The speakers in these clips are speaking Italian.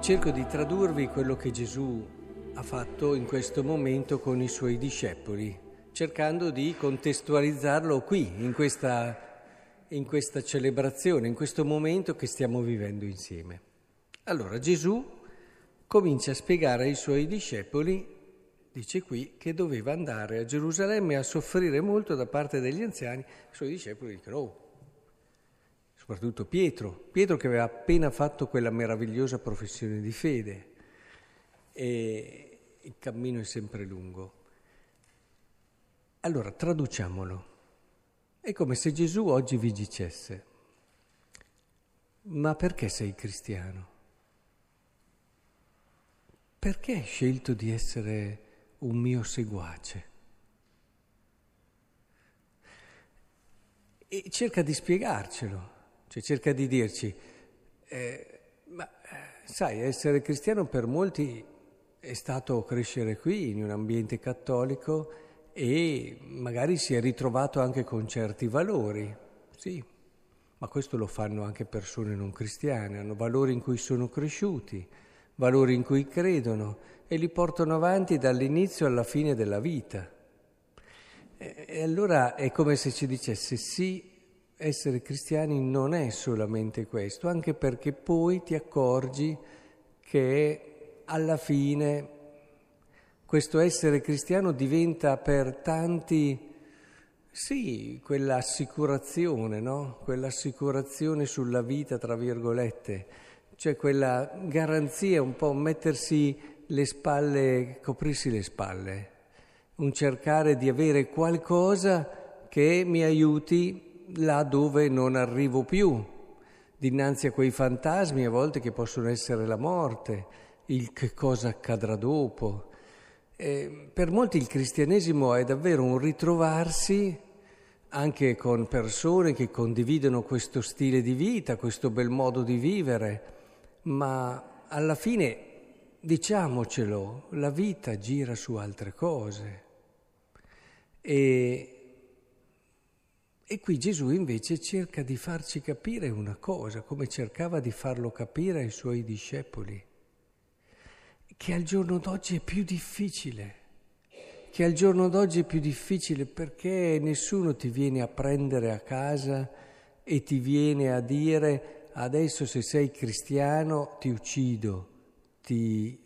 cerco di tradurvi quello che Gesù ha fatto in questo momento con i suoi discepoli, cercando di contestualizzarlo qui, in questa, in questa celebrazione, in questo momento che stiamo vivendo insieme. Allora Gesù comincia a spiegare ai suoi discepoli, dice qui, che doveva andare a Gerusalemme a soffrire molto da parte degli anziani. I suoi discepoli dicono, oh, soprattutto Pietro, Pietro che aveva appena fatto quella meravigliosa professione di fede e il cammino è sempre lungo. Allora traduciamolo. È come se Gesù oggi vi dicesse, ma perché sei cristiano? Perché hai scelto di essere un mio seguace? E cerca di spiegarcelo. Cioè cerca di dirci, eh, ma eh, sai, essere cristiano per molti è stato crescere qui in un ambiente cattolico e magari si è ritrovato anche con certi valori, sì, ma questo lo fanno anche persone non cristiane, hanno valori in cui sono cresciuti, valori in cui credono e li portano avanti dall'inizio alla fine della vita. E allora è come se ci dicesse sì, essere cristiani non è solamente questo, anche perché poi ti accorgi che alla fine questo essere cristiano diventa per tanti, sì, quell'assicurazione, no? Quell'assicurazione sulla vita, tra virgolette, cioè quella garanzia, un po' mettersi le spalle, coprirsi le spalle, un cercare di avere qualcosa che mi aiuti là dove non arrivo più, dinanzi a quei fantasmi a volte che possono essere la morte, il che cosa accadrà dopo. E per molti il cristianesimo è davvero un ritrovarsi anche con persone che condividono questo stile di vita, questo bel modo di vivere, ma alla fine, diciamocelo, la vita gira su altre cose. E e qui Gesù invece cerca di farci capire una cosa, come cercava di farlo capire ai suoi discepoli, che al giorno d'oggi è più difficile, che al giorno d'oggi è più difficile perché nessuno ti viene a prendere a casa e ti viene a dire adesso se sei cristiano ti uccido, ti,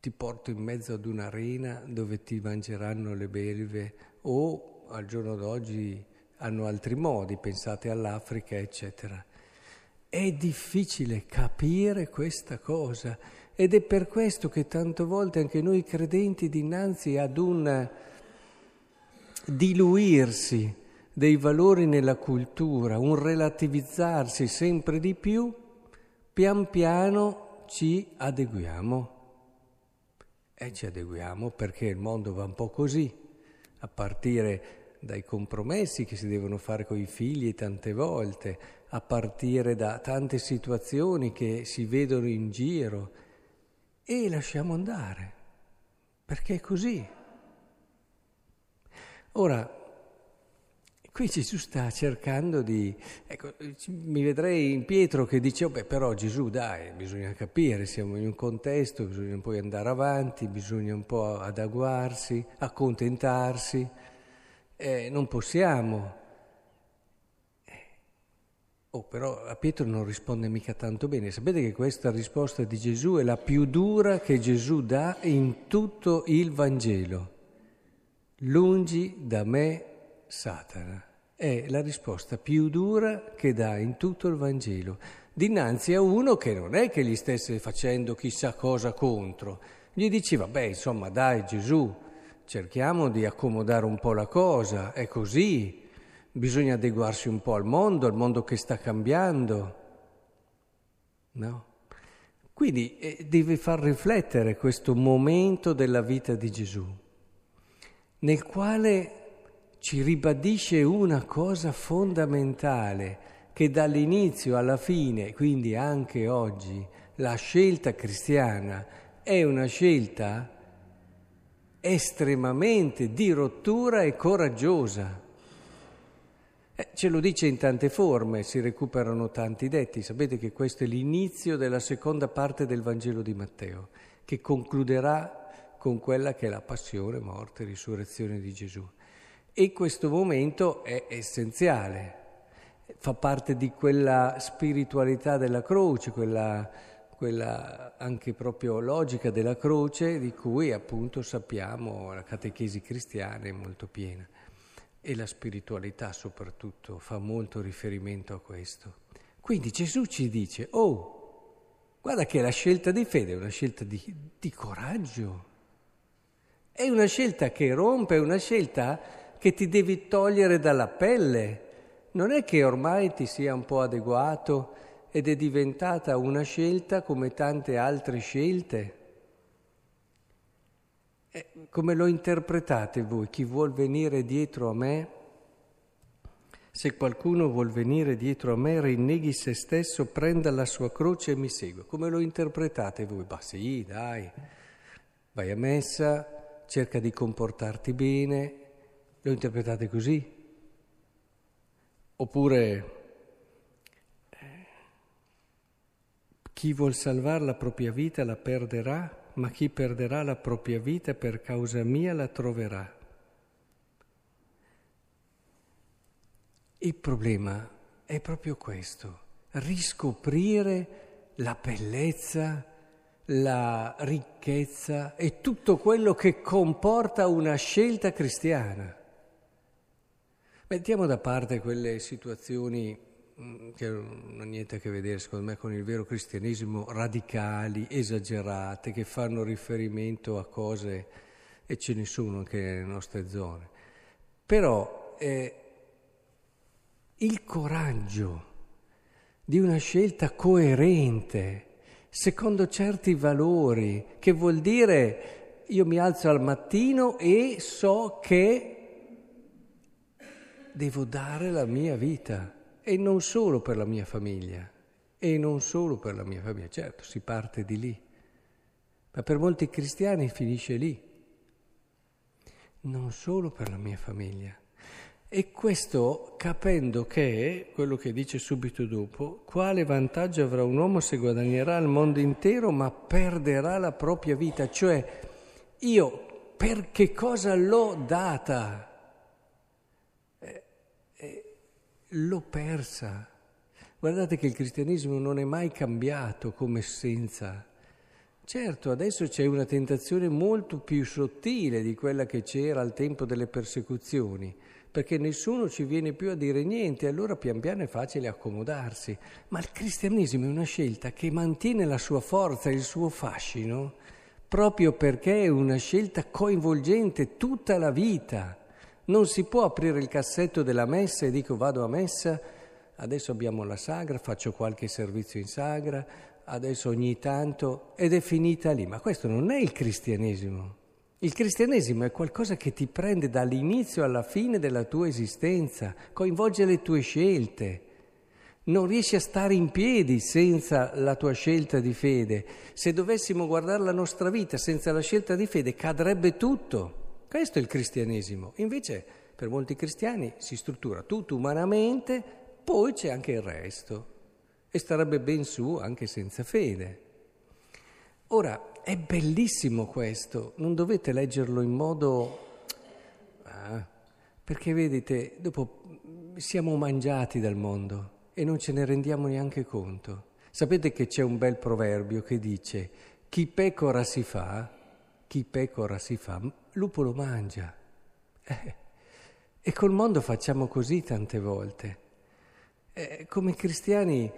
ti porto in mezzo ad un'arena dove ti mangeranno le belve o al giorno d'oggi hanno altri modi, pensate all'Africa, eccetera. È difficile capire questa cosa ed è per questo che tante volte anche noi credenti dinanzi ad un diluirsi dei valori nella cultura, un relativizzarsi sempre di più, pian piano ci adeguiamo. E ci adeguiamo perché il mondo va un po' così, a partire dai compromessi che si devono fare con i figli tante volte, a partire da tante situazioni che si vedono in giro e lasciamo andare, perché è così. Ora, qui Gesù sta cercando di... Ecco, mi vedrei in Pietro che dice, oh beh però Gesù dai, bisogna capire, siamo in un contesto, bisogna poi andare avanti, bisogna un po' adaguarsi, accontentarsi eh, non possiamo. Eh, oh, però a Pietro non risponde mica tanto bene. Sapete che questa risposta di Gesù è la più dura che Gesù dà in tutto il Vangelo. Lungi da me Satana. È la risposta più dura che dà in tutto il Vangelo, dinanzi a uno che non è che gli stesse facendo chissà cosa contro. Gli diceva, beh, insomma, dai Gesù, cerchiamo di accomodare un po' la cosa, è così, bisogna adeguarsi un po' al mondo, al mondo che sta cambiando. No? Quindi eh, deve far riflettere questo momento della vita di Gesù, nel quale ci ribadisce una cosa fondamentale, che dall'inizio alla fine, quindi anche oggi, la scelta cristiana è una scelta estremamente di rottura e coraggiosa. Eh, ce lo dice in tante forme, si recuperano tanti detti. Sapete che questo è l'inizio della seconda parte del Vangelo di Matteo, che concluderà con quella che è la passione, morte risurrezione di Gesù. E questo momento è essenziale, fa parte di quella spiritualità della croce, quella, quella, anche proprio logica della croce di cui appunto sappiamo la catechesi cristiana è molto piena e la spiritualità soprattutto fa molto riferimento a questo. Quindi Gesù ci dice, oh, guarda che la scelta di fede è una scelta di, di coraggio, è una scelta che rompe, è una scelta che ti devi togliere dalla pelle non è che ormai ti sia un po' adeguato ed è diventata una scelta come tante altre scelte? Eh, come lo interpretate voi? Chi vuol venire dietro a me? Se qualcuno vuol venire dietro a me, rinneghi se stesso, prenda la sua croce e mi segua. Come lo interpretate voi? Bah sì, dai, vai a messa, cerca di comportarti bene. Lo interpretate così? Oppure chi vuol salvare la propria vita la perderà, ma chi perderà la propria vita per causa mia la troverà. Il problema è proprio questo, riscoprire la bellezza, la ricchezza e tutto quello che comporta una scelta cristiana. Mettiamo da parte quelle situazioni che non hanno niente a che vedere, secondo me, con il vero cristianesimo, radicali, esagerate, che fanno riferimento a cose, e ce ne sono anche nelle nostre zone. Però eh, il coraggio di una scelta coerente, secondo certi valori, che vuol dire io mi alzo al mattino e so che devo dare la mia vita e non solo per la mia famiglia, e non solo per la mia famiglia, certo si parte di lì, ma per molti cristiani finisce lì, non solo per la mia famiglia. E questo capendo che, quello che dice subito dopo, quale vantaggio avrà un uomo se guadagnerà il mondo intero ma perderà la propria vita? Cioè, io per che cosa l'ho data? L'ho persa. Guardate che il cristianesimo non è mai cambiato come essenza. Certo, adesso c'è una tentazione molto più sottile di quella che c'era al tempo delle persecuzioni, perché nessuno ci viene più a dire niente, allora pian piano è facile accomodarsi. Ma il cristianesimo è una scelta che mantiene la sua forza, il suo fascino, proprio perché è una scelta coinvolgente tutta la vita. Non si può aprire il cassetto della messa e dico vado a messa, adesso abbiamo la sagra, faccio qualche servizio in sagra, adesso ogni tanto ed è finita lì. Ma questo non è il cristianesimo. Il cristianesimo è qualcosa che ti prende dall'inizio alla fine della tua esistenza, coinvolge le tue scelte. Non riesci a stare in piedi senza la tua scelta di fede. Se dovessimo guardare la nostra vita senza la scelta di fede, cadrebbe tutto. Questo è il cristianesimo. Invece per molti cristiani si struttura tutto umanamente, poi c'è anche il resto e starebbe ben su anche senza fede. Ora, è bellissimo questo, non dovete leggerlo in modo... Ah, perché vedete, dopo siamo mangiati dal mondo e non ce ne rendiamo neanche conto. Sapete che c'è un bel proverbio che dice chi pecora si fa, chi pecora si fa, lupo lo mangia. Eh, e col mondo facciamo così tante volte. Eh, come cristiani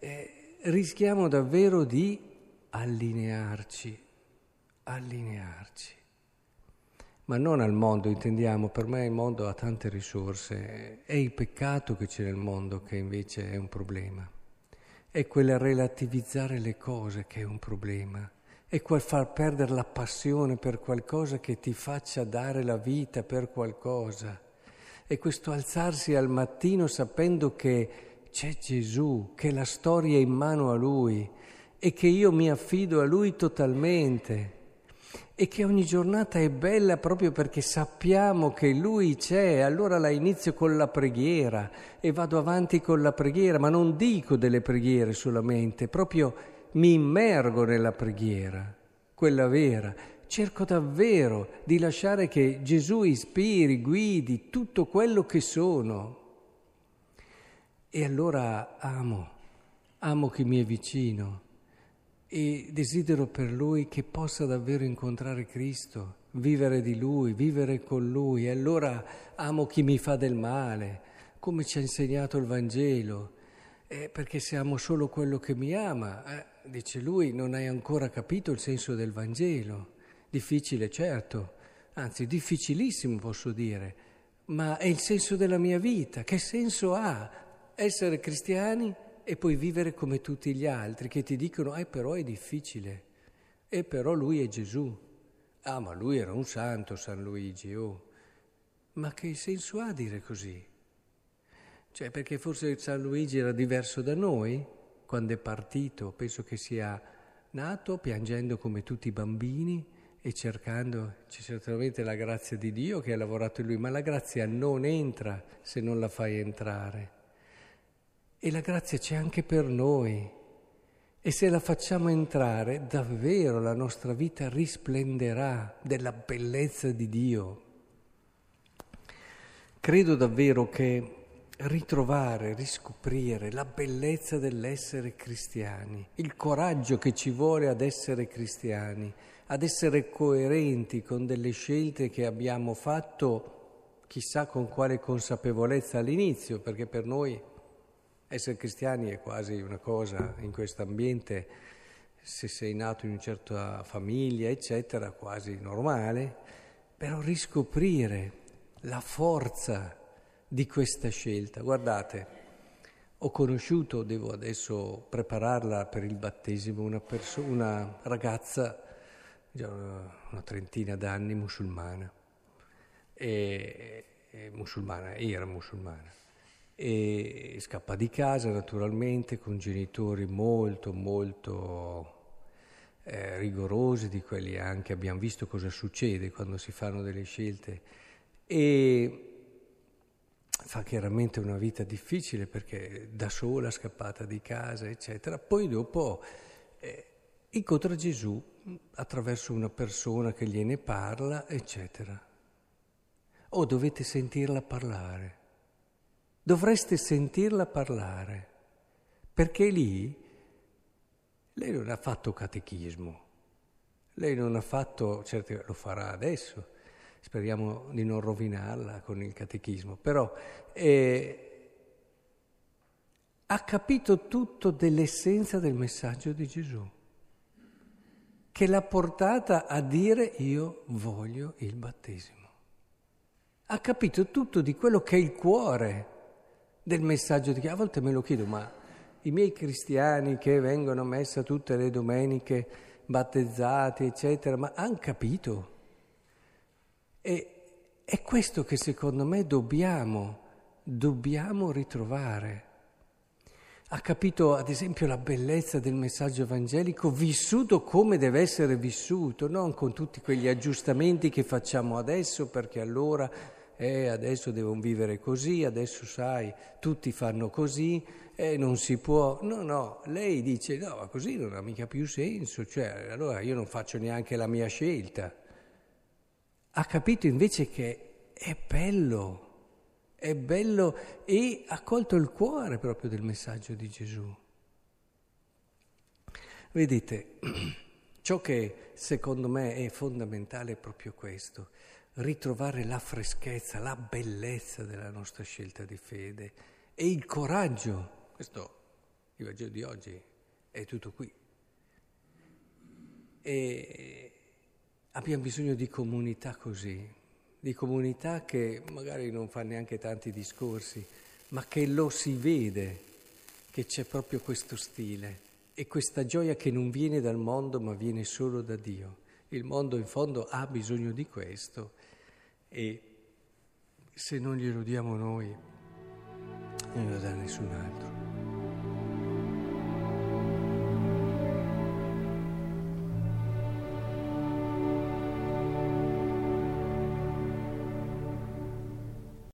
eh, rischiamo davvero di allinearci, allinearci. Ma non al mondo, intendiamo, per me il mondo ha tante risorse, è il peccato che c'è nel mondo che invece è un problema, è quel relativizzare le cose che è un problema è quel far perdere la passione per qualcosa che ti faccia dare la vita per qualcosa. È questo alzarsi al mattino sapendo che c'è Gesù, che la storia è in mano a Lui e che io mi affido a Lui totalmente e che ogni giornata è bella proprio perché sappiamo che Lui c'è, allora la inizio con la preghiera e vado avanti con la preghiera, ma non dico delle preghiere solamente, proprio mi immergo nella preghiera, quella vera. Cerco davvero di lasciare che Gesù ispiri, guidi tutto quello che sono. E allora amo, amo chi mi è vicino e desidero per lui che possa davvero incontrare Cristo, vivere di lui, vivere con lui. E allora amo chi mi fa del male, come ci ha insegnato il Vangelo, eh, perché se amo solo quello che mi ama, eh, dice lui, non hai ancora capito il senso del Vangelo. Difficile, certo, anzi difficilissimo posso dire, ma è il senso della mia vita. Che senso ha essere cristiani? e poi vivere come tutti gli altri che ti dicono, eh però è difficile, e però lui è Gesù. Ah, ma lui era un santo, San Luigi, oh. Ma che senso ha dire così? Cioè, perché forse San Luigi era diverso da noi quando è partito, penso che sia nato piangendo come tutti i bambini e cercando, c'è certamente la grazia di Dio che ha lavorato in lui, ma la grazia non entra se non la fai entrare. E la grazia c'è anche per noi. E se la facciamo entrare, davvero la nostra vita risplenderà della bellezza di Dio. Credo davvero che ritrovare, riscoprire la bellezza dell'essere cristiani, il coraggio che ci vuole ad essere cristiani, ad essere coerenti con delle scelte che abbiamo fatto, chissà con quale consapevolezza all'inizio, perché per noi essere cristiani è quasi una cosa in questo ambiente, se sei nato in una certa famiglia, eccetera, quasi normale, però riscoprire la forza di questa scelta. Guardate, ho conosciuto, devo adesso prepararla per il battesimo, una, perso- una ragazza, una trentina d'anni, musulmana, e, e musulmana, era musulmana. E scappa di casa naturalmente con genitori molto molto eh, rigorosi, di quelli anche abbiamo visto cosa succede quando si fanno delle scelte. E fa chiaramente una vita difficile perché da sola, scappata di casa, eccetera. Poi dopo eh, incontra Gesù attraverso una persona che gliene parla, eccetera. O oh, dovete sentirla parlare. Dovreste sentirla parlare, perché lì lei non ha fatto catechismo, lei non ha fatto, certo lo farà adesso, speriamo di non rovinarla con il catechismo, però eh, ha capito tutto dell'essenza del messaggio di Gesù, che l'ha portata a dire io voglio il battesimo. Ha capito tutto di quello che è il cuore del messaggio di che a volte me lo chiedo, ma i miei cristiani che vengono a messa tutte le domeniche, battezzati, eccetera, ma hanno capito? E è questo che secondo me dobbiamo, dobbiamo ritrovare. Ha capito ad esempio la bellezza del messaggio evangelico vissuto come deve essere vissuto, non con tutti quegli aggiustamenti che facciamo adesso perché allora eh, adesso devono vivere così, adesso sai, tutti fanno così, eh, non si può. No, no, lei dice no, ma così non ha mica più senso, cioè allora io non faccio neanche la mia scelta. Ha capito invece che è bello, è bello e ha colto il cuore proprio del messaggio di Gesù. Vedete, ciò che secondo me è fondamentale è proprio questo ritrovare la freschezza, la bellezza della nostra scelta di fede e il coraggio. Questo, il Vangelo di oggi, è tutto qui. E abbiamo bisogno di comunità così, di comunità che magari non fa neanche tanti discorsi, ma che lo si vede, che c'è proprio questo stile e questa gioia che non viene dal mondo ma viene solo da Dio. Il mondo in fondo ha bisogno di questo e se non glielo diamo noi, non lo dà nessun altro.